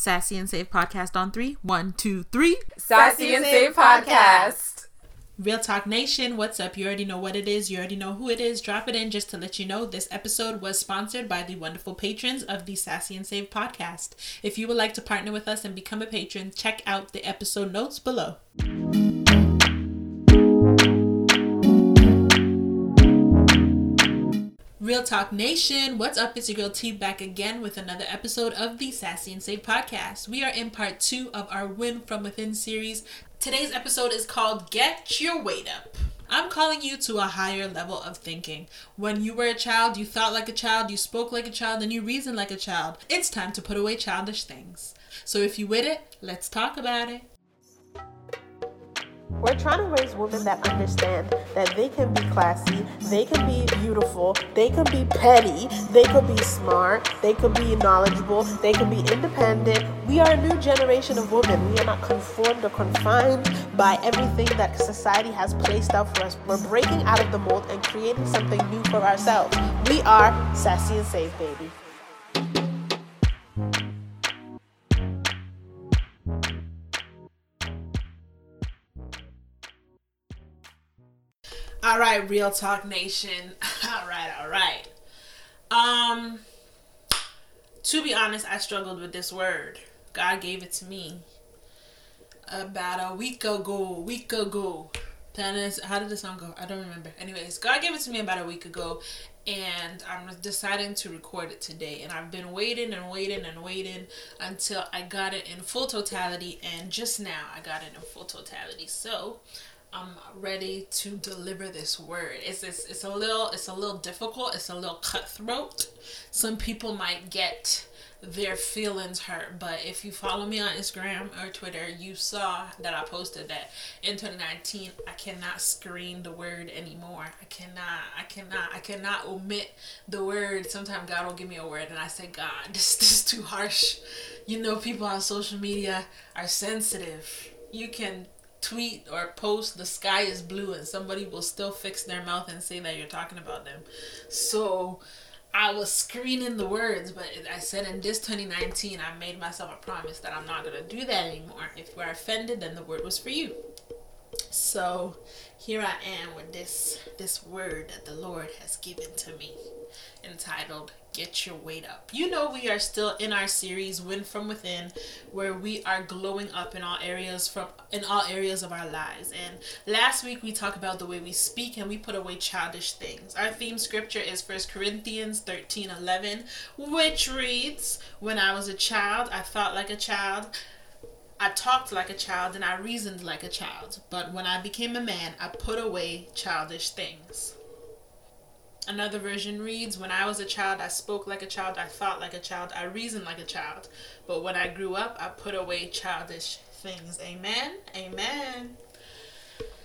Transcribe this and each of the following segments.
Sassy and Saved podcast on three. One, two, three. Sassy and Saved podcast. Real Talk Nation, what's up? You already know what it is. You already know who it is. Drop it in just to let you know this episode was sponsored by the wonderful patrons of the Sassy and Saved podcast. If you would like to partner with us and become a patron, check out the episode notes below. Real Talk Nation, what's up? It's your girl T back again with another episode of the Sassy and Saved podcast. We are in part two of our Win from Within series. Today's episode is called Get Your Weight Up. I'm calling you to a higher level of thinking. When you were a child, you thought like a child, you spoke like a child, and you reasoned like a child. It's time to put away childish things. So if you with it, let's talk about it. We're trying to raise women that understand that they can be classy, they can be beautiful, they can be petty, they can be smart, they can be knowledgeable, they can be independent. We are a new generation of women. We are not conformed or confined by everything that society has placed out for us. We're breaking out of the mold and creating something new for ourselves. We are sassy and saved, baby. All right, Real Talk Nation. All right, all right. Um, to be honest, I struggled with this word. God gave it to me about a week ago. Week ago. Tennis. How did the song go? I don't remember. Anyways, God gave it to me about a week ago, and I'm deciding to record it today. And I've been waiting and waiting and waiting until I got it in full totality, and just now I got it in full totality. So I'm ready to deliver this word. It's, it's it's a little it's a little difficult. It's a little cutthroat. Some people might get their feelings hurt, but if you follow me on Instagram or Twitter, you saw that I posted that in 2019 I cannot screen the word anymore. I cannot I cannot I cannot omit the word. Sometimes God will give me a word and I say, God, this, this is too harsh. You know people on social media are sensitive. You can tweet or post the sky is blue and somebody will still fix their mouth and say that you're talking about them. So I was screening the words, but I said in this 2019, I made myself a promise that I'm not going to do that anymore. If we're offended, then the word was for you. So here I am with this this word that the Lord has given to me entitled Get Your Weight Up. You know we are still in our series Win from Within where we are glowing up in all areas from in all areas of our lives. And last week we talked about the way we speak and we put away childish things. Our theme scripture is 1 Corinthians 13 11, which reads, When I was a child, I thought like a child. I talked like a child and I reasoned like a child, but when I became a man, I put away childish things. Another version reads When I was a child, I spoke like a child, I thought like a child, I reasoned like a child, but when I grew up, I put away childish things. Amen. Amen.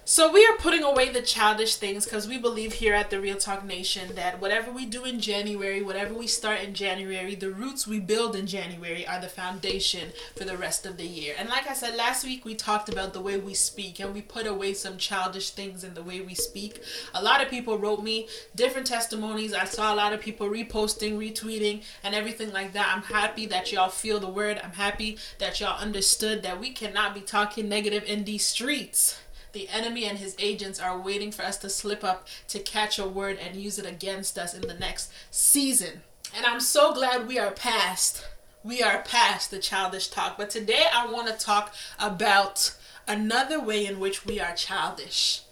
So we are putting away the childish things because we believe here at the Real Talk Nation that whatever we do in January, whatever we start in January, the roots we build in January are the foundation for the rest of the year. And like I said last week, we talked about the way we speak and we put away some childish things in the way we speak. A lot of people wrote me different testimonies. I saw a lot of people reposting, retweeting, and everything like that. I'm happy that y'all feel the word. I'm happy that y'all understood that we cannot be talking negative in these streets. The enemy and his agents are waiting for us to slip up to catch a word and use it against us in the next season. And I'm so glad we are past. We are past the childish talk. But today I want to talk about another way in which we are childish.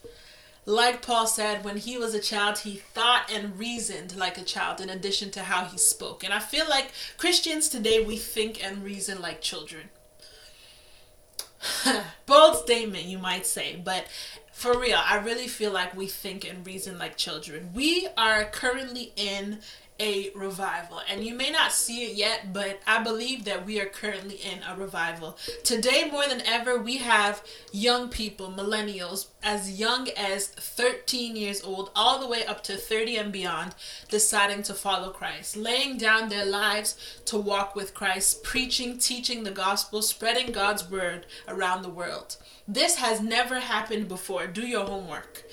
Like Paul said, when he was a child, he thought and reasoned like a child in addition to how he spoke. And I feel like Christians today, we think and reason like children. Bold statement, you might say, but for real, I really feel like we think and reason like children. We are currently in a revival. And you may not see it yet, but I believe that we are currently in a revival. Today, more than ever, we have young people, millennials, as young as 13 years old, all the way up to 30 and beyond, deciding to follow Christ, laying down their lives to walk with Christ, preaching, teaching the gospel, spreading God's word around the world. This has never happened before. Do your homework.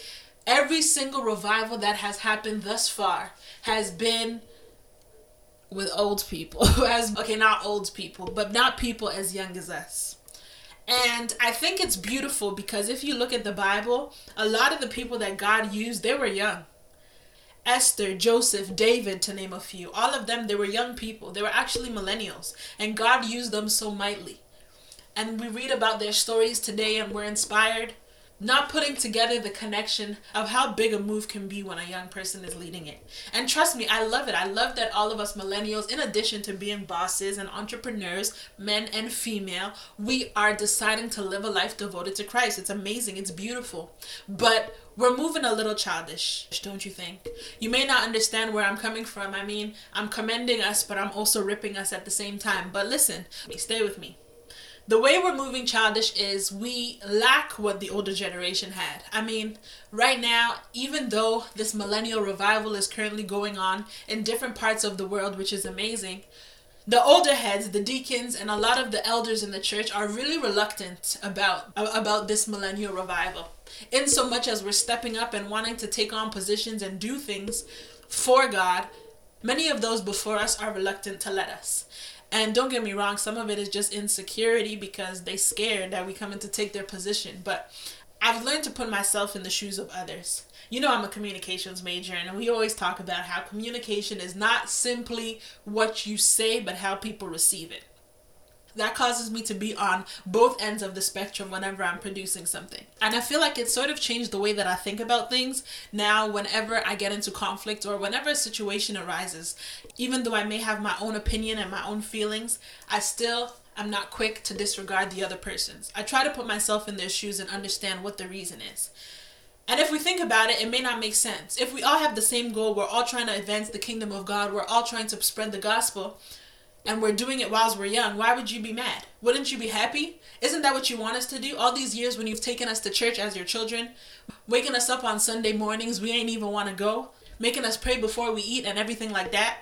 Every single revival that has happened thus far has been with old people as okay not old people but not people as young as us and i think it's beautiful because if you look at the bible a lot of the people that god used they were young Esther, Joseph, David, to name a few. All of them, they were young people. They were actually millennials. And God used them so mightily. And we read about their stories today and we're inspired not putting together the connection of how big a move can be when a young person is leading it. And trust me, I love it. I love that all of us millennials, in addition to being bosses and entrepreneurs, men and female, we are deciding to live a life devoted to Christ. It's amazing, it's beautiful. But we're moving a little childish, don't you think? You may not understand where I'm coming from. I mean, I'm commending us, but I'm also ripping us at the same time. But listen, stay with me the way we're moving childish is we lack what the older generation had. I mean, right now, even though this millennial revival is currently going on in different parts of the world, which is amazing, the older heads, the deacons, and a lot of the elders in the church are really reluctant about about this millennial revival. In so much as we're stepping up and wanting to take on positions and do things for God, many of those before us are reluctant to let us. And don't get me wrong, some of it is just insecurity because they scared that we come in to take their position. But I've learned to put myself in the shoes of others. You know, I'm a communications major, and we always talk about how communication is not simply what you say, but how people receive it that causes me to be on both ends of the spectrum whenever I'm producing something. And I feel like it sort of changed the way that I think about things now whenever I get into conflict or whenever a situation arises. Even though I may have my own opinion and my own feelings, I still am not quick to disregard the other person's. I try to put myself in their shoes and understand what the reason is. And if we think about it, it may not make sense. If we all have the same goal, we're all trying to advance the kingdom of God, we're all trying to spread the gospel, and we're doing it whilst we're young, why would you be mad? Wouldn't you be happy? Isn't that what you want us to do? All these years when you've taken us to church as your children, waking us up on Sunday mornings, we ain't even want to go, making us pray before we eat and everything like that.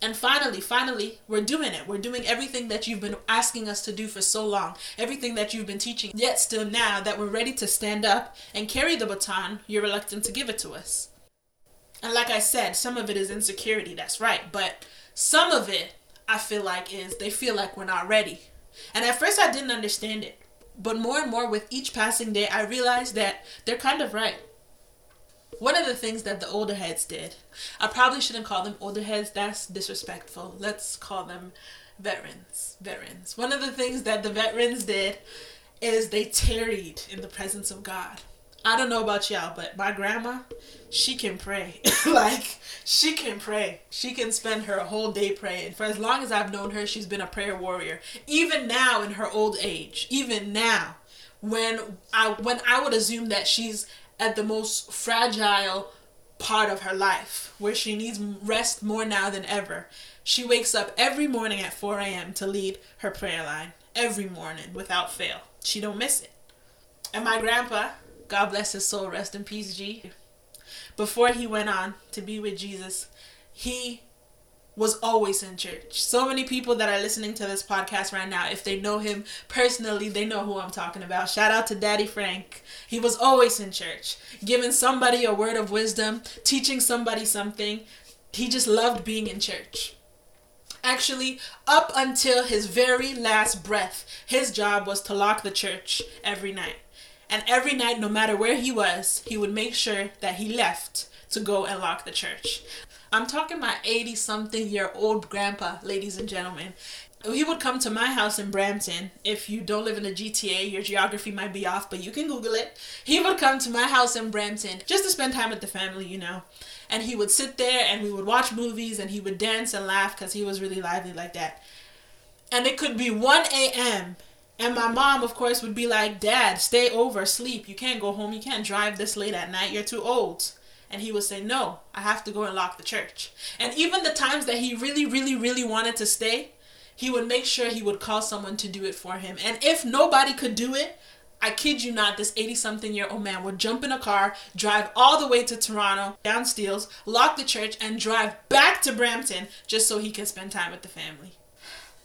And finally, finally, we're doing it. We're doing everything that you've been asking us to do for so long, everything that you've been teaching. Yet, still now that we're ready to stand up and carry the baton, you're reluctant to give it to us. And like I said, some of it is insecurity, that's right. But some of it I feel like is they feel like we're not ready. And at first I didn't understand it. But more and more with each passing day, I realized that they're kind of right. One of the things that the older heads did, I probably shouldn't call them older heads, that's disrespectful. Let's call them veterans. Veterans. One of the things that the veterans did is they tarried in the presence of God. I don't know about y'all, but my grandma, she can pray. like, she can pray. She can spend her whole day praying. For as long as I've known her, she's been a prayer warrior. Even now in her old age, even now, when I when I would assume that she's at the most fragile part of her life, where she needs rest more now than ever, she wakes up every morning at 4 a.m. to lead her prayer line. Every morning, without fail. She don't miss it. And my grandpa, God bless his soul, rest in peace, G. Before he went on to be with Jesus, he was always in church. So many people that are listening to this podcast right now, if they know him personally, they know who I'm talking about. Shout out to Daddy Frank. He was always in church, giving somebody a word of wisdom, teaching somebody something. He just loved being in church. Actually, up until his very last breath, his job was to lock the church every night. And every night, no matter where he was, he would make sure that he left to go and lock the church. I'm talking my 80 something year old grandpa, ladies and gentlemen. He would come to my house in Brampton. If you don't live in the GTA, your geography might be off, but you can Google it. He would come to my house in Brampton just to spend time with the family, you know. And he would sit there and we would watch movies and he would dance and laugh because he was really lively like that. And it could be 1 a.m. And my mom, of course, would be like, Dad, stay over, sleep. You can't go home. You can't drive this late at night. You're too old. And he would say, No, I have to go and lock the church. And even the times that he really, really, really wanted to stay, he would make sure he would call someone to do it for him. And if nobody could do it, I kid you not, this 80 something year old man would jump in a car, drive all the way to Toronto, down Steeles, lock the church, and drive back to Brampton just so he could spend time with the family.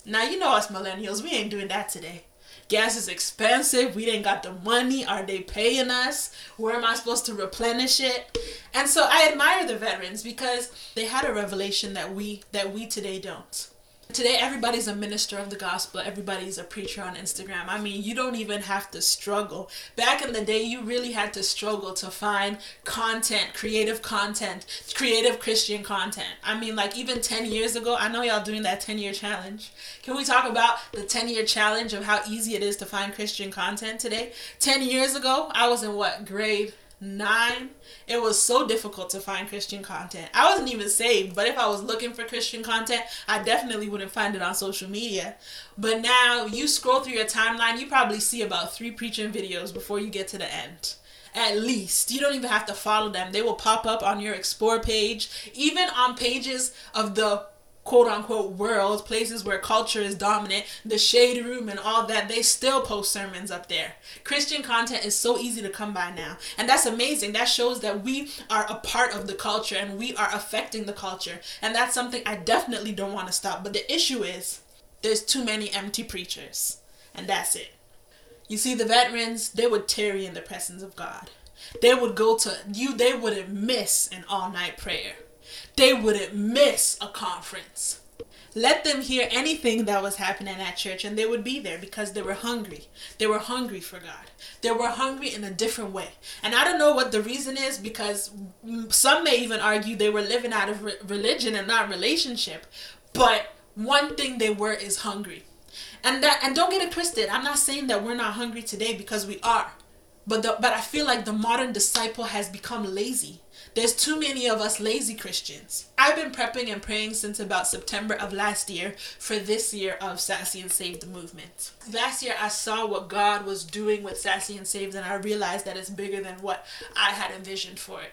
Now you know us millennials, we ain't doing that today. Gas is expensive. We didn't got the money. Are they paying us? Where am I supposed to replenish it? And so I admire the veterans because they had a revelation that we that we today don't. Today, everybody's a minister of the gospel. Everybody's a preacher on Instagram. I mean, you don't even have to struggle. Back in the day, you really had to struggle to find content, creative content, creative Christian content. I mean, like even 10 years ago, I know y'all doing that 10 year challenge. Can we talk about the 10 year challenge of how easy it is to find Christian content today? 10 years ago, I was in what grade? Nine, it was so difficult to find Christian content. I wasn't even saved, but if I was looking for Christian content, I definitely wouldn't find it on social media. But now you scroll through your timeline, you probably see about three preaching videos before you get to the end. At least. You don't even have to follow them. They will pop up on your explore page, even on pages of the quote unquote world, places where culture is dominant, the shade room and all that, they still post sermons up there. Christian content is so easy to come by now. And that's amazing. That shows that we are a part of the culture and we are affecting the culture. And that's something I definitely don't want to stop. But the issue is there's too many empty preachers. And that's it. You see, the veterans, they would tarry in the presence of God. They would go to you, they wouldn't miss an all night prayer they wouldn't miss a conference. Let them hear anything that was happening at church and they would be there because they were hungry. They were hungry for God. They were hungry in a different way. And I don't know what the reason is because some may even argue they were living out of religion and not relationship. But one thing they were is hungry. And that and don't get it twisted. I'm not saying that we're not hungry today because we are. But the, but I feel like the modern disciple has become lazy. There's too many of us lazy Christians. I've been prepping and praying since about September of last year for this year of Sassy and Saved movement. Last year I saw what God was doing with Sassy and Saved and I realized that it's bigger than what I had envisioned for it.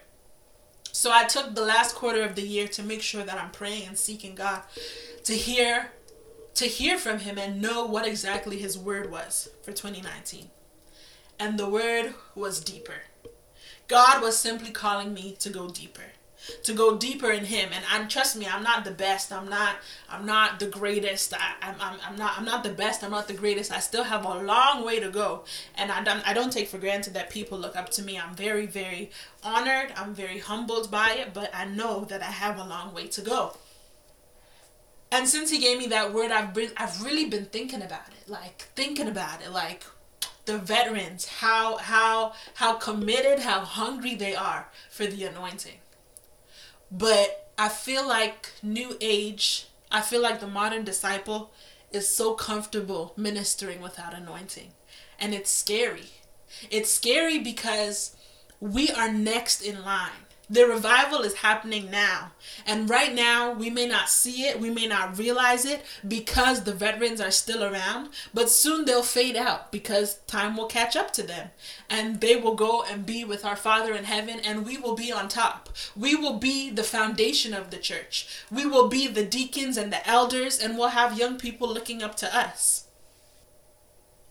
So I took the last quarter of the year to make sure that I'm praying and seeking God to hear to hear from him and know what exactly his word was for 2019. And the word was deeper. God was simply calling me to go deeper to go deeper in him. And and trust me i'm not the best. I'm not i'm not the greatest. I, I'm, I'm, I'm not i'm not the best. I'm not the greatest. I still have a long way to go. And i don't i don't take for granted that people look up to me. I'm very very honored. I'm very humbled by it but i know that i have a long way to go. And since he gave me that word i've been i've really been thinking about it like thinking about it like the veterans how how how committed how hungry they are for the anointing. But i feel like new age i feel like the modern disciple is so comfortable ministering without anointing. And it's scary. It's scary because we are next in line the revival is happening now. And right now, we may not see it, we may not realize it because the veterans are still around, but soon they'll fade out because time will catch up to them. And they will go and be with our Father in heaven, and we will be on top. We will be the foundation of the church. We will be the deacons and the elders, and we'll have young people looking up to us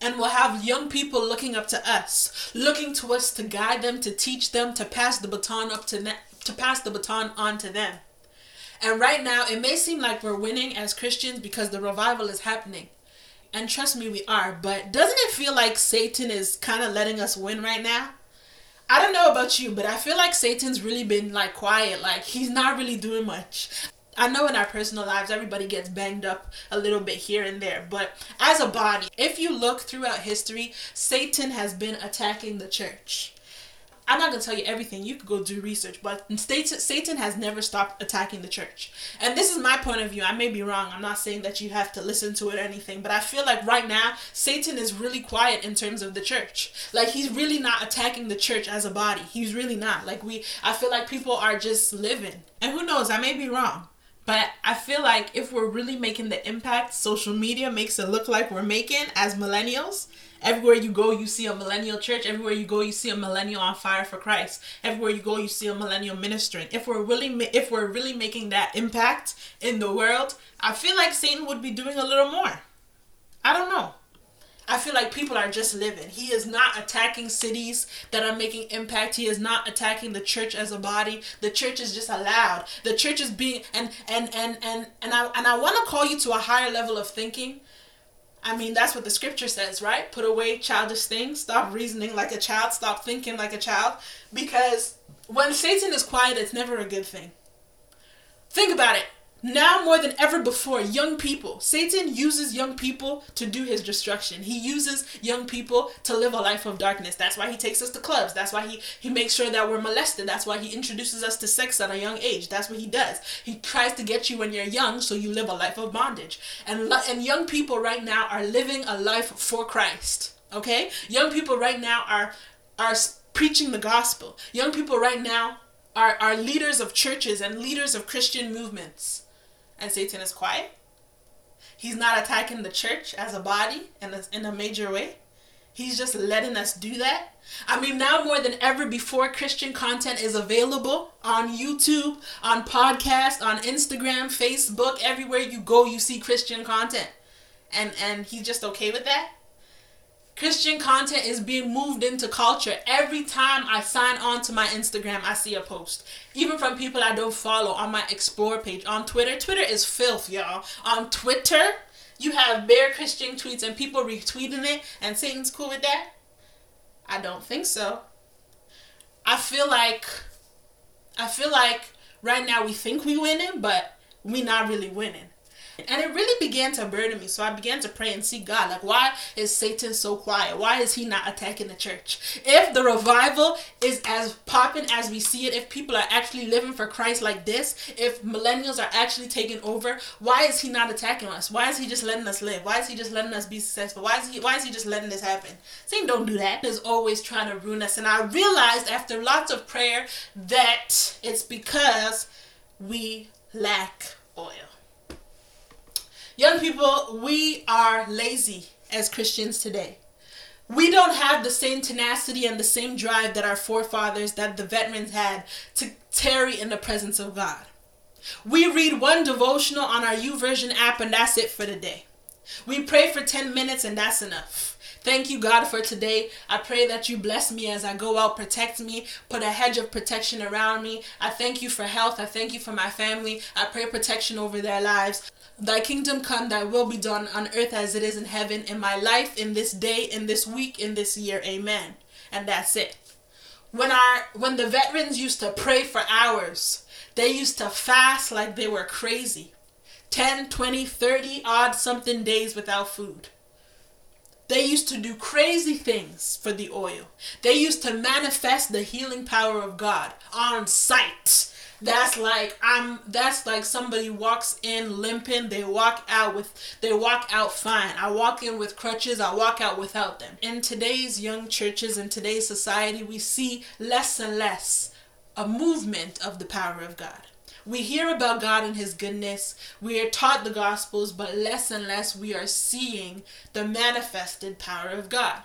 and we'll have young people looking up to us, looking to us to guide them, to teach them, to pass the baton up to ne- to pass the baton on to them. And right now, it may seem like we're winning as Christians because the revival is happening. And trust me, we are. But doesn't it feel like Satan is kind of letting us win right now? I don't know about you, but I feel like Satan's really been like quiet. Like he's not really doing much. I know in our personal lives everybody gets banged up a little bit here and there, but as a body, if you look throughout history, Satan has been attacking the church. I'm not gonna tell you everything. You could go do research, but Satan has never stopped attacking the church. And this is my point of view. I may be wrong. I'm not saying that you have to listen to it or anything, but I feel like right now Satan is really quiet in terms of the church. Like he's really not attacking the church as a body. He's really not. Like we, I feel like people are just living. And who knows? I may be wrong. But I feel like if we're really making the impact social media makes it look like we're making as millennials, everywhere you go, you see a millennial church. Everywhere you go, you see a millennial on fire for Christ. Everywhere you go, you see a millennial ministering. If we're really, if we're really making that impact in the world, I feel like Satan would be doing a little more. I don't know. I, feel like people are just living. He is not attacking cities that are making impact. He is not attacking the church as a body. The church is just allowed. The church is being and and and and and I and I want to call you to a higher level of thinking. I mean, that's what the scripture says, right? Put away childish things. Stop reasoning like a child. Stop thinking like a child. Because when Satan is quiet, it's never a good thing. Think about it. Now more than ever before, young people, Satan uses young people to do his destruction. He uses young people to live a life of darkness. That's why he takes us to clubs. That's why he, he makes sure that we're molested. That's why he introduces us to sex at a young age. That's what he does. He tries to get you when you're young so you live a life of bondage. And, and young people right now are living a life for Christ. Okay? Young people right now are are preaching the gospel. Young people right now are, are leaders of churches and leaders of Christian movements and Satan is quiet. He's not attacking the church as a body in a, in a major way. He's just letting us do that. I mean, now more than ever before, Christian content is available on YouTube, on podcast, on Instagram, Facebook. Everywhere you go, you see Christian content, and and he's just okay with that. Christian content is being moved into culture. Every time I sign on to my Instagram, I see a post. Even from people I don't follow on my explore page. On Twitter, Twitter is filth, y'all. On Twitter, you have bare Christian tweets and people retweeting it, and Satan's cool with that? I don't think so. I feel like I feel like right now we think we winning, but we not really winning. And it really began to burden me. So I began to pray and seek God. Like, why is Satan so quiet? Why is he not attacking the church? If the revival is as popping as we see it, if people are actually living for Christ like this, if millennials are actually taking over, why is he not attacking us? Why is he just letting us live? Why is he just letting us be successful? Why is he why is he just letting this happen? Satan don't do that. He's always trying to ruin us. And I realized after lots of prayer that it's because we lack oil. Young people, we are lazy as Christians today. We don't have the same tenacity and the same drive that our forefathers, that the veterans had to tarry in the presence of God. We read one devotional on our YouVersion app and that's it for the day. We pray for 10 minutes and that's enough. Thank you, God, for today. I pray that you bless me as I go out, protect me, put a hedge of protection around me. I thank you for health. I thank you for my family. I pray protection over their lives. Thy kingdom come, thy will be done on earth as it is in heaven, in my life, in this day, in this week, in this year. Amen. And that's it. When our when the veterans used to pray for hours, they used to fast like they were crazy. 10, 20, 30 odd something days without food. They used to do crazy things for the oil. They used to manifest the healing power of God on sight. That's like I'm that's like somebody walks in limping, they walk out with they walk out fine. I walk in with crutches, I walk out without them. In today's young churches in today's society, we see less and less a movement of the power of God. We hear about God and His goodness. We are taught the Gospels, but less and less we are seeing the manifested power of God.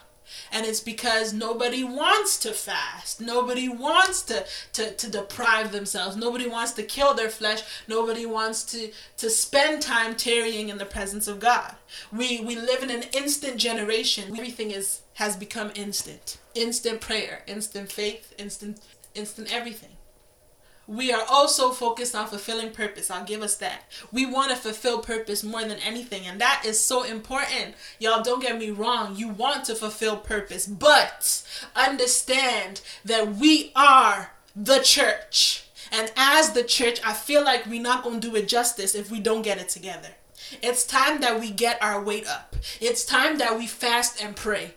And it's because nobody wants to fast. Nobody wants to, to, to deprive themselves. Nobody wants to kill their flesh. Nobody wants to, to spend time tarrying in the presence of God. We, we live in an instant generation. Everything is has become instant. Instant prayer, instant faith, instant instant everything we are also focused on fulfilling purpose. I'll give us that. We want to fulfill purpose more than anything, and that is so important. Y'all, don't get me wrong. You want to fulfill purpose, but understand that we are the church. And as the church, I feel like we're not going to do it justice if we don't get it together. It's time that we get our weight up. It's time that we fast and pray.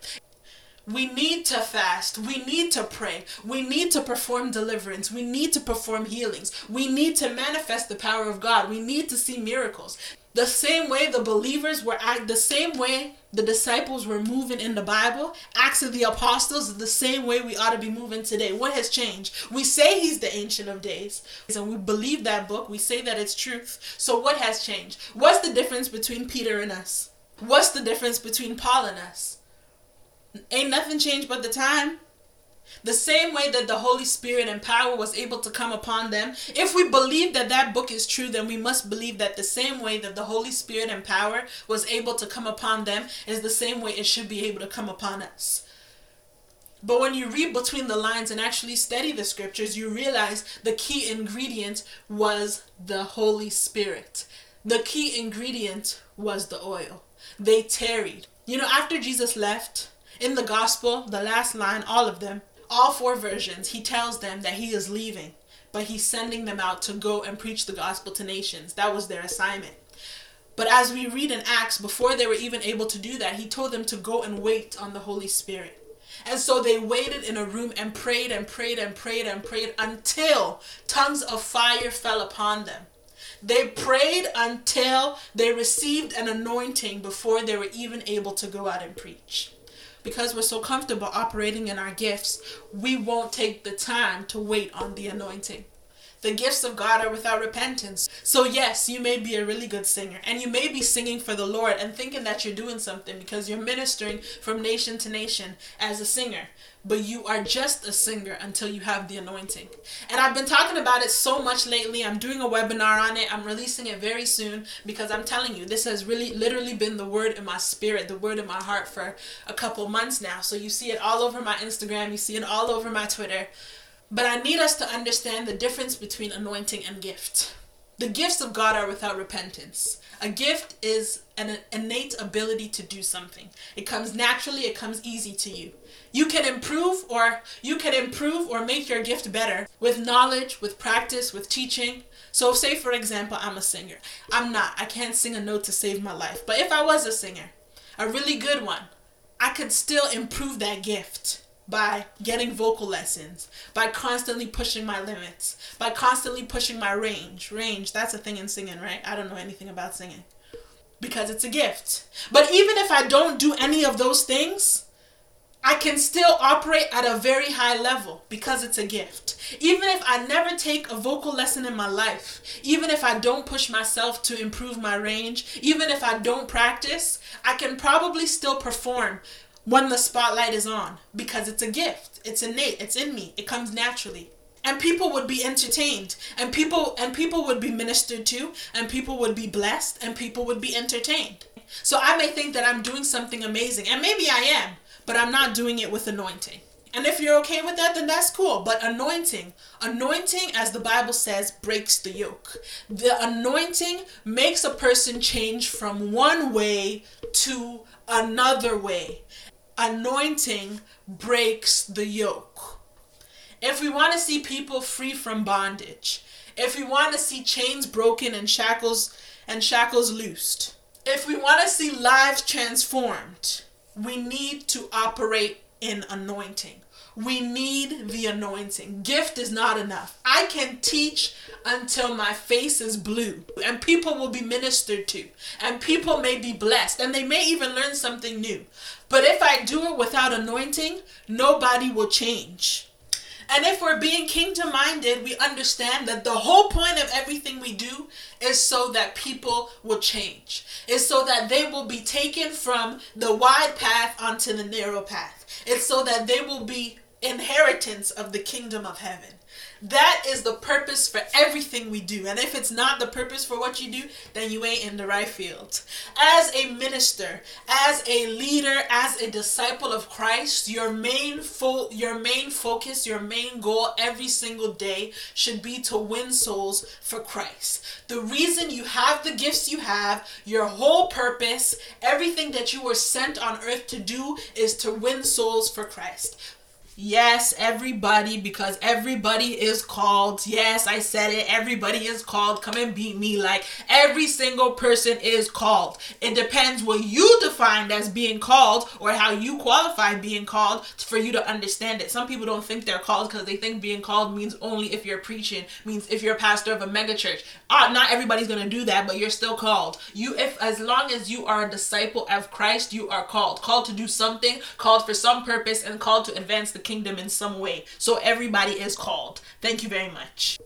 We need to fast. We need to pray. We need to perform deliverance. We need to perform healings. We need to manifest the power of God. We need to see miracles. The same way the believers were act, the same way the disciples were moving in the Bible, Acts of the Apostles is the same way we ought to be moving today. What has changed? We say he's the Ancient of Days, and we believe that book. We say that it's truth. So what has changed? What's the difference between Peter and us? What's the difference between Paul and us? Ain't nothing changed but the time. The same way that the Holy Spirit and power was able to come upon them. If we believe that that book is true, then we must believe that the same way that the Holy Spirit and power was able to come upon them is the same way it should be able to come upon us. But when you read between the lines and actually study the scriptures, you realize the key ingredient was the Holy Spirit. The key ingredient was the oil. They tarried. You know, after Jesus left, in the gospel, the last line, all of them, all four versions, he tells them that he is leaving, but he's sending them out to go and preach the gospel to nations. That was their assignment. But as we read in Acts, before they were even able to do that, he told them to go and wait on the Holy Spirit. And so they waited in a room and prayed and prayed and prayed and prayed until tongues of fire fell upon them. They prayed until they received an anointing before they were even able to go out and preach. Because we're so comfortable operating in our gifts, we won't take the time to wait on the anointing. The gifts of God are without repentance. So, yes, you may be a really good singer and you may be singing for the Lord and thinking that you're doing something because you're ministering from nation to nation as a singer. But you are just a singer until you have the anointing. And I've been talking about it so much lately. I'm doing a webinar on it. I'm releasing it very soon because I'm telling you, this has really literally been the word in my spirit, the word in my heart for a couple months now. So, you see it all over my Instagram, you see it all over my Twitter. But I need us to understand the difference between anointing and gift. The gifts of God are without repentance. A gift is an innate ability to do something. It comes naturally, it comes easy to you. You can improve or you can improve or make your gift better with knowledge, with practice, with teaching. So say for example, I'm a singer. I'm not. I can't sing a note to save my life. But if I was a singer, a really good one, I could still improve that gift by getting vocal lessons, by constantly pushing my limits, by constantly pushing my range. Range, that's a thing in singing, right? I don't know anything about singing because it's a gift. But even if I don't do any of those things, I can still operate at a very high level because it's a gift. Even if I never take a vocal lesson in my life, even if I don't push myself to improve my range, even if I don't practice, I can probably still perform when the spotlight is on because it's a gift. It's innate. It's in me. It comes naturally. And people would be entertained and people and people would be ministered to and people would be blessed and people would be entertained. So I may think that I'm doing something amazing and maybe I am, but I'm not doing it with anointing. And if you're okay with that, then that's cool. But anointing, anointing, as the Bible says, breaks the yoke. The anointing makes a person change from one way to another way anointing breaks the yoke. If we want to see people free from bondage, if we want to see chains broken and shackles and shackles loosed, if we want to see lives transformed, we need to operate in anointing. We need the anointing. Gift is not enough. I can teach until my face is blue, and people will be ministered to, and people may be blessed, and they may even learn something new. But if I do it without anointing, nobody will change. And if we're being kingdom minded, we understand that the whole point of everything we do is so that people will change, is so that they will be taken from the wide path onto the narrow path. It's so that they will be inheritance of the kingdom of heaven. That is the purpose for everything we do. And if it's not the purpose for what you do, then you ain't in the right field. As a minister, as a leader, as a disciple of Christ, your main fo- your main focus, your main goal every single day should be to win souls for Christ. The reason you have the gifts you have, your whole purpose, everything that you were sent on earth to do is to win souls for Christ. Yes, everybody, because everybody is called. Yes, I said it. Everybody is called. Come and beat me. Like every single person is called. It depends what you defined as being called or how you qualify being called for you to understand it. Some people don't think they're called because they think being called means only if you're preaching, means if you're a pastor of a megachurch. Ah, not everybody's gonna do that, but you're still called. You, if as long as you are a disciple of Christ, you are called. Called to do something, called for some purpose, and called to advance the kingdom in some way. So everybody is called. Thank you very much.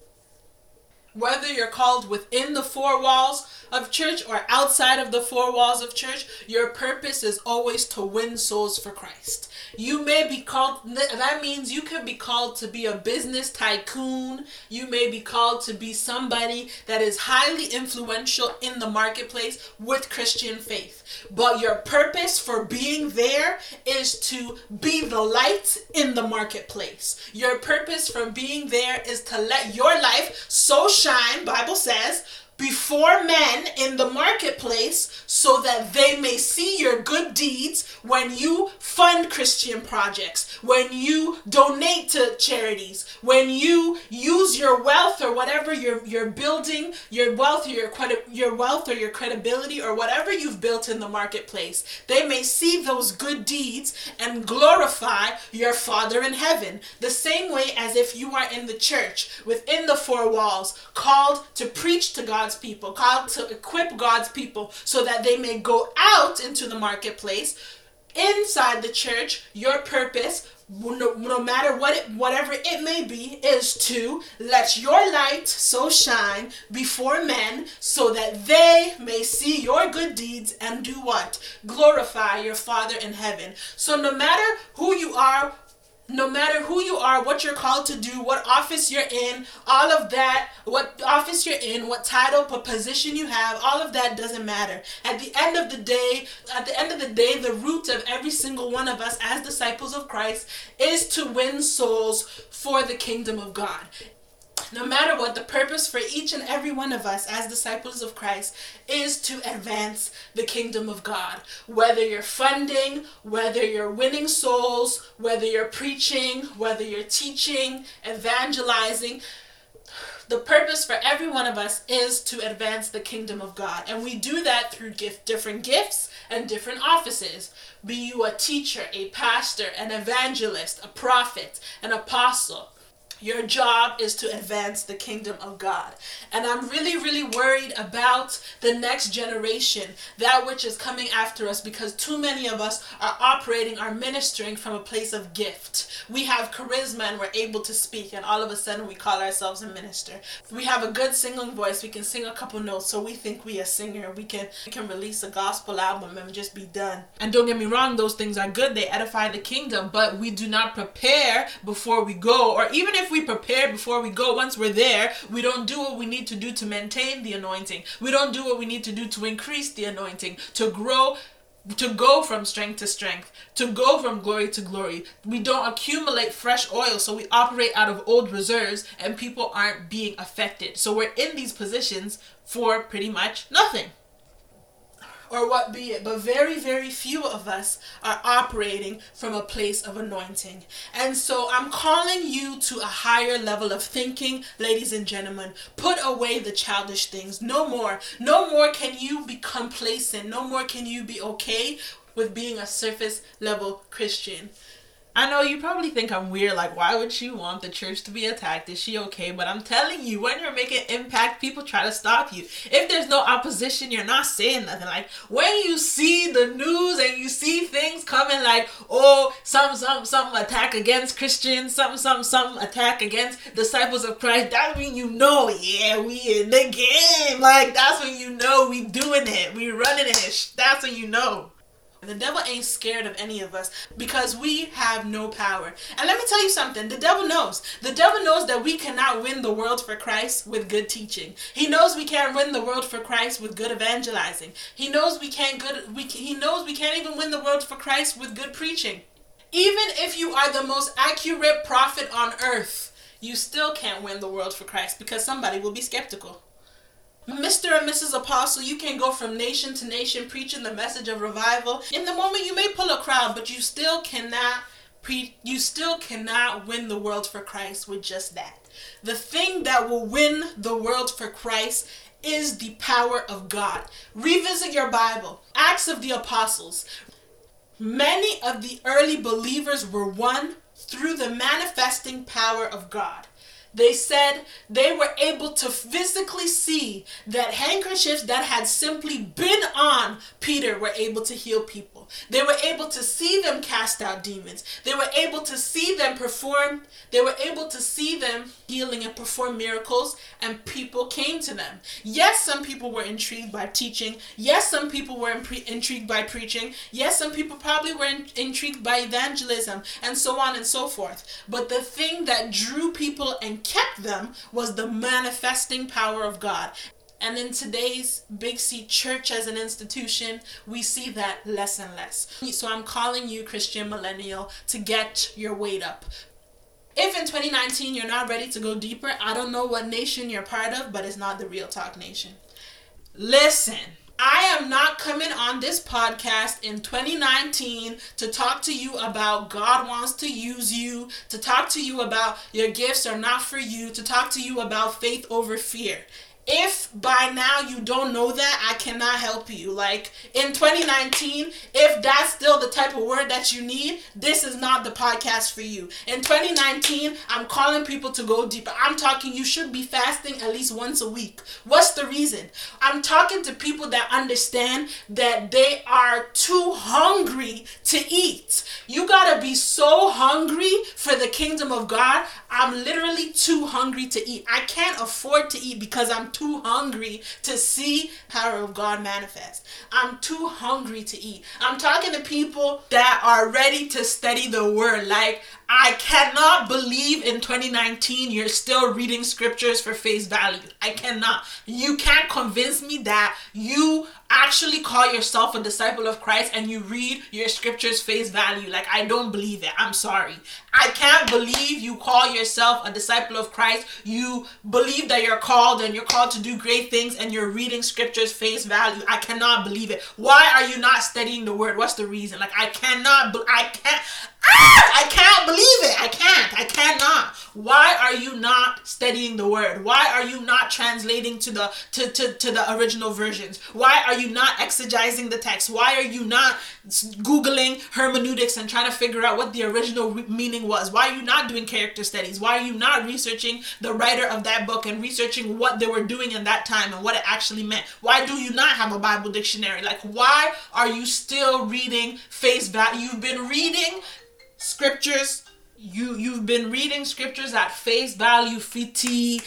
whether you're called within the four walls of church or outside of the four walls of church, your purpose is always to win souls for Christ. You may be called, that means you could be called to be a business tycoon. You may be called to be somebody that is highly influential in the marketplace with Christian faith. But your purpose for being there is to be the light in the marketplace. Your purpose for being there is to let your life so shine, Bible says, before men in the marketplace so that they may see your good deeds when you fund Christian projects, when you donate to charities, when you use your wealth or whatever you're, you're building, your wealth or your, credi- your wealth or your credibility or whatever you've built in the marketplace. They may see those good deeds and glorify your Father in heaven. The same way as if you are in the church within the four walls, called to preach to God God's people, called to equip God's people so that they may go out into the marketplace inside the church. Your purpose, no, no matter what it, whatever it may be, is to let your light so shine before men so that they may see your good deeds and do what? Glorify your Father in heaven. So no matter who you are, no matter who you are, what you're called to do, what office you're in, all of that, what office you're in, what title, what position you have, all of that doesn't matter. At the end of the day, at the end of the day, the root of every single one of us as disciples of Christ is to win souls for the kingdom of God no matter what, the purpose for each and every one of us as disciples of Christ is to advance the kingdom of God. Whether you're funding, whether you're winning souls, whether you're preaching, whether you're teaching, evangelizing, the purpose for every one of us is to advance the kingdom of God. And we do that through gift, different gifts and different offices. Be you a teacher, a pastor, an evangelist, a prophet, an apostle your job is to advance the kingdom of God. And I'm really, really worried about the next generation, that which is coming after us, because too many of us are operating, are ministering from a place of gift. We have charisma and we're able to speak, and all of a sudden we call ourselves a minister. We have a good singing voice, we can sing a couple notes, so we think we a singer. We can we can release a gospel album and just be done. And don't get me wrong, those things are good, they edify the kingdom, but we do not prepare before we go, or even if if we prepare before we go, once we're there, we don't do what we need to do to maintain the anointing. We don't do what we need to do to increase the anointing, to grow to go from strength to strength, to go from glory to glory. We don't accumulate fresh oil, so we operate out of old reserves and people aren't being affected. So we're in these positions for pretty much nothing or what be it, but very, very few of us are operating from a place of anointing. And so I'm calling you to a higher level of thinking, ladies and gentlemen. Put away the childish things. No more. No more can you be complacent. No more can you be okay with being a surface level Christian. I know you probably think I'm weird. Like, why would she want the church to be attacked? Is she okay? But I'm telling you, when you're making impact, people try to stop you. If there's no opposition, you're not saying nothing. Like, when you see the news and you see things coming like, oh, some, some, some attack against Christians, some, some, some attack against disciples of Christ, that mean you know, yeah, we in the game. Like, that's when you know we doing it. We running it. That's when you know. The devil ain't scared of any of us because we have no power. And let me tell you something the devil knows. The devil knows that we cannot win the world for Christ with good teaching. He knows we can't win the world for Christ with good evangelizing. He knows we can't good we he knows we can't even win the world for Christ with good preaching. Even if you are the most accurate prophet on earth, you still can't win the world for Christ because somebody will be skeptical. Mr. and Mrs. Apostle, you can go from nation to nation preaching the message of revival. In the moment, you may pull a crowd, but you still cannot pre- you still cannot win the world for Christ with just that. The thing that will win the world for Christ is the power of God. Revisit your Bible. Acts of the Apostles. Many of the early believers were won through the manifesting power of God. They said they were able to physically see that handkerchiefs that had simply been on Peter were able to heal people. They were able to see them cast out demons. They were able to see them perform, they were able to see them healing and perform miracles, and people came to them. Yes, some people were intrigued by teaching. Yes, some people were intrigued by preaching. Yes, some people probably were in- intrigued by evangelism and so on and so forth. But the thing that drew people and kept them was the manifesting power of God. And in today's Big C church as an institution, we see that less and less. So I'm calling you, Christian millennial, to get your weight up. If in 2019 you're not ready to go deeper, I don't know what nation you're part of, but it's not the Real Talk Nation. Listen. I am not coming on this podcast in 2019 to talk to you about God wants to use you, to talk to you about your gifts are not for you, to talk to you about faith over fear if by now you don't know that, I cannot help you. Like in 2019, if that's still the type of word that you need, this is not the podcast for you. In 2019, I'm calling people to go deeper. I'm talking you should be fasting at least once a week. What's the reason? I'm talking to people that understand that they are too hungry to eat. You gotta be so hungry for the kingdom of God. I'm literally too hungry to eat. I can't afford to eat because I'm too hungry to see power of God manifest. I'm too hungry to eat. I'm talking to people that are ready to study the word. Like I cannot believe in 2019 you're still reading scriptures for face value. I cannot. You can't convince me that you actually call yourself a disciple of Christ and you read your scriptures face value. Like, I don't believe it. I'm sorry. I can't believe you call yourself a disciple of Christ. You believe that you're called and you're called to do great things and you're reading scriptures face value. I cannot believe it. Why are you not studying the word? What's the reason? Like, I cannot, I can't. Ah, I can't believe it. I can't. I cannot. Why are you not studying the word? Why are you not translating to the to, to, to the original versions? Why are you not exegising the text? Why are you not googling hermeneutics and trying to figure out what the original re- meaning was? Why are you not doing character studies? Why are you not researching the writer of that book and researching what they were doing in that time and what it actually meant? Why do you not have a Bible dictionary? Like why are you still reading face value? You've been reading scriptures. You you've been reading scriptures at face value fiti.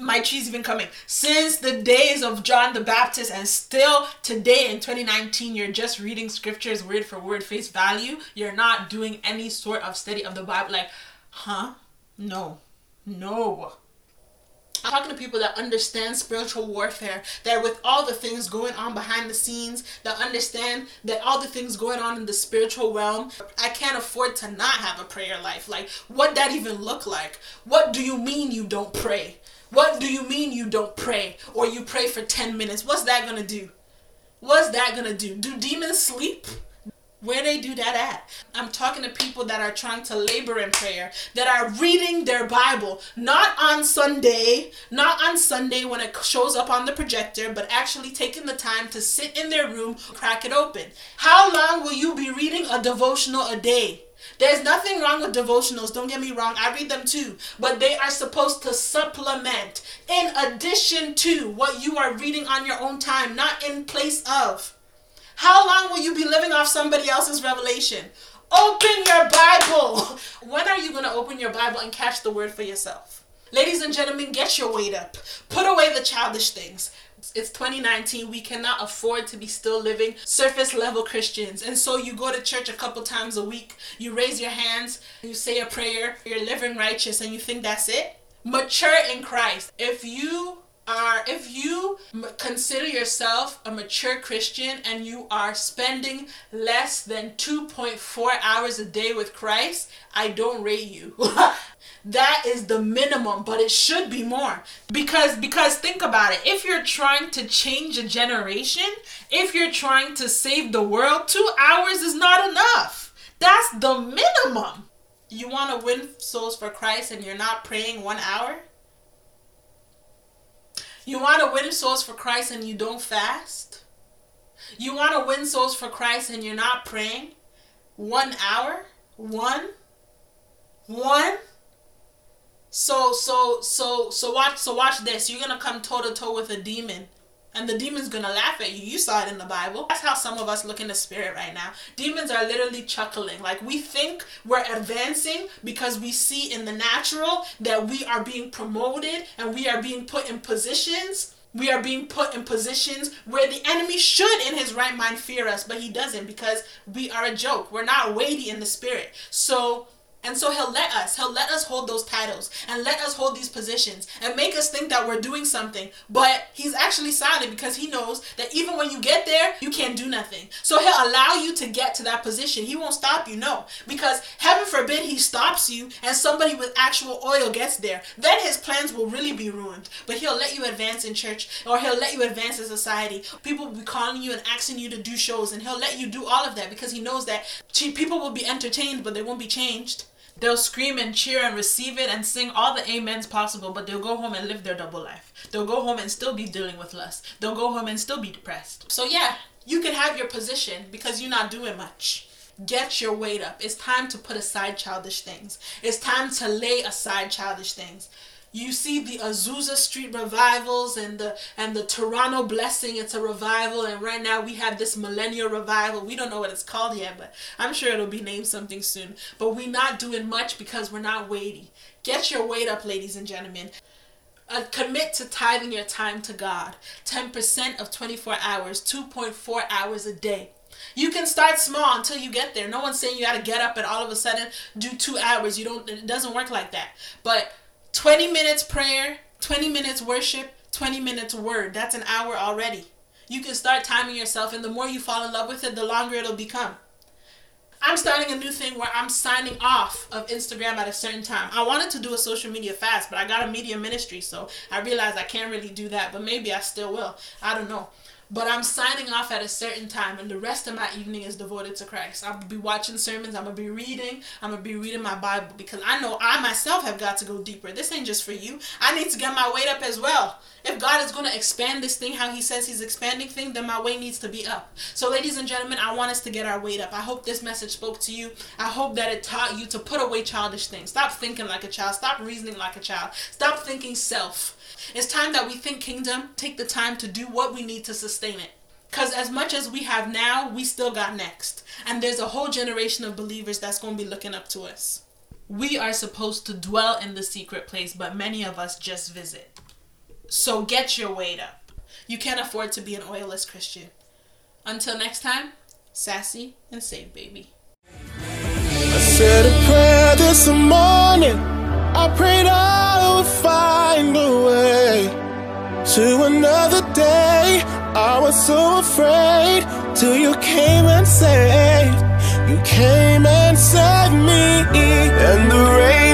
My cheese even coming since the days of John the Baptist and still today in 2019 you're just reading scriptures word for word face value. You're not doing any sort of study of the Bible. Like huh? No. No talking to people that understand spiritual warfare, that with all the things going on behind the scenes, that understand that all the things going on in the spiritual realm, I can't afford to not have a prayer life. Like, what that even look like? What do you mean you don't pray? What do you mean you don't pray? Or you pray for 10 minutes? What's that gonna do? What's that gonna do? Do demons sleep? Where they do that at. I'm talking to people that are trying to labor in prayer, that are reading their Bible, not on Sunday, not on Sunday when it shows up on the projector, but actually taking the time to sit in their room, crack it open. How long will you be reading a devotional a day? There's nothing wrong with devotionals, don't get me wrong, I read them too. But they are supposed to supplement, in addition to what you are reading on your own time, not in place of. How long will you be living off somebody else's revelation? Open your Bible. When are you going to open your Bible and catch the word for yourself? Ladies and gentlemen, get your weight up. Put away the childish things. It's 2019. We cannot afford to be still living surface level Christians. And so you go to church a couple times a week, you raise your hands, you say a prayer, you're living righteous, and you think that's it? Mature in Christ. If you are if you consider yourself a mature Christian and you are spending less than 2.4 hours a day with Christ, I don't rate you. that is the minimum, but it should be more. Because because think about it. If you're trying to change a generation, if you're trying to save the world, 2 hours is not enough. That's the minimum. You want to win souls for Christ and you're not praying 1 hour? You want to win souls for Christ and you don't fast? You want to win souls for Christ and you're not praying? One hour? One? One? So so so so watch so watch this. You're gonna come toe to toe with a demon. And the demon's gonna laugh at you. You saw it in the Bible. That's how some of us look in the spirit right now. Demons are literally chuckling. Like we think we're advancing because we see in the natural that we are being promoted and we are being put in positions we are being put in positions where the enemy should in his right mind fear us but he doesn't because we are a joke we're not weighty in the spirit so and so he'll let us, he'll let us hold those titles and let us hold these positions and make us think that we're doing something. But he's actually silent because he knows that even when you get there, you can't do nothing. So he'll allow you to get to that position. He won't stop you, no. Because heaven forbid he stops you and somebody with actual oil gets there. Then his plans will really be ruined. But he'll let you advance in church or he'll let you advance in society. People will be calling you and asking you to do shows and he'll let you do all of that because he knows that people will be entertained but they won't be changed. They'll scream and cheer and receive it and sing all the amens possible, but they'll go home and live their double life. They'll go home and still be dealing with lust. They'll go home and still be depressed. So, yeah, you can have your position because you're not doing much. Get your weight up. It's time to put aside childish things. It's time to lay aside childish things you see the Azusa Street revivals and the and the Toronto Blessing. It's a revival, and right now we have this Millennial Revival. We don't know what it's called yet, but I'm sure it'll be named something soon. But we're not doing much because we're not weighty. Get your weight up, ladies and gentlemen. Uh, commit to tithing your time to God. 10% of 24 hours, 2.4 hours a day. You can start small until you get there. No one's saying you got to get up and all of a sudden do two hours. You don't. It doesn't work like that. But 20 minutes prayer, 20 minutes worship, 20 minutes word. That's an hour already. You can start timing yourself, and the more you fall in love with it, the longer it'll become. I'm starting a new thing where I'm signing off of Instagram at a certain time. I wanted to do a social media fast, but I got a media ministry, so I realized I can't really do that, but maybe I still will. I don't know. But I'm signing off at a certain time, and the rest of my evening is devoted to Christ. I'll be watching sermons, I'm gonna be reading, I'm gonna be reading my Bible because I know I myself have got to go deeper. This ain't just for you. I need to get my weight up as well. If God is gonna expand this thing how He says He's expanding thing, then my weight needs to be up. So, ladies and gentlemen, I want us to get our weight up. I hope this message spoke to you. I hope that it taught you to put away childish things. Stop thinking like a child. Stop reasoning like a child. Stop thinking self. It's time that we think kingdom, take the time to do what we need to sustain it. Because as much as we have now, we still got next. And there's a whole generation of believers that's going to be looking up to us. We are supposed to dwell in the secret place, but many of us just visit. So get your weight up. You can't afford to be an oilless Christian. Until next time, sassy and saved, baby. I said a prayer this morning. I prayed I would find a way to another day. I was so afraid till you came and saved. You came and saved me, and the rain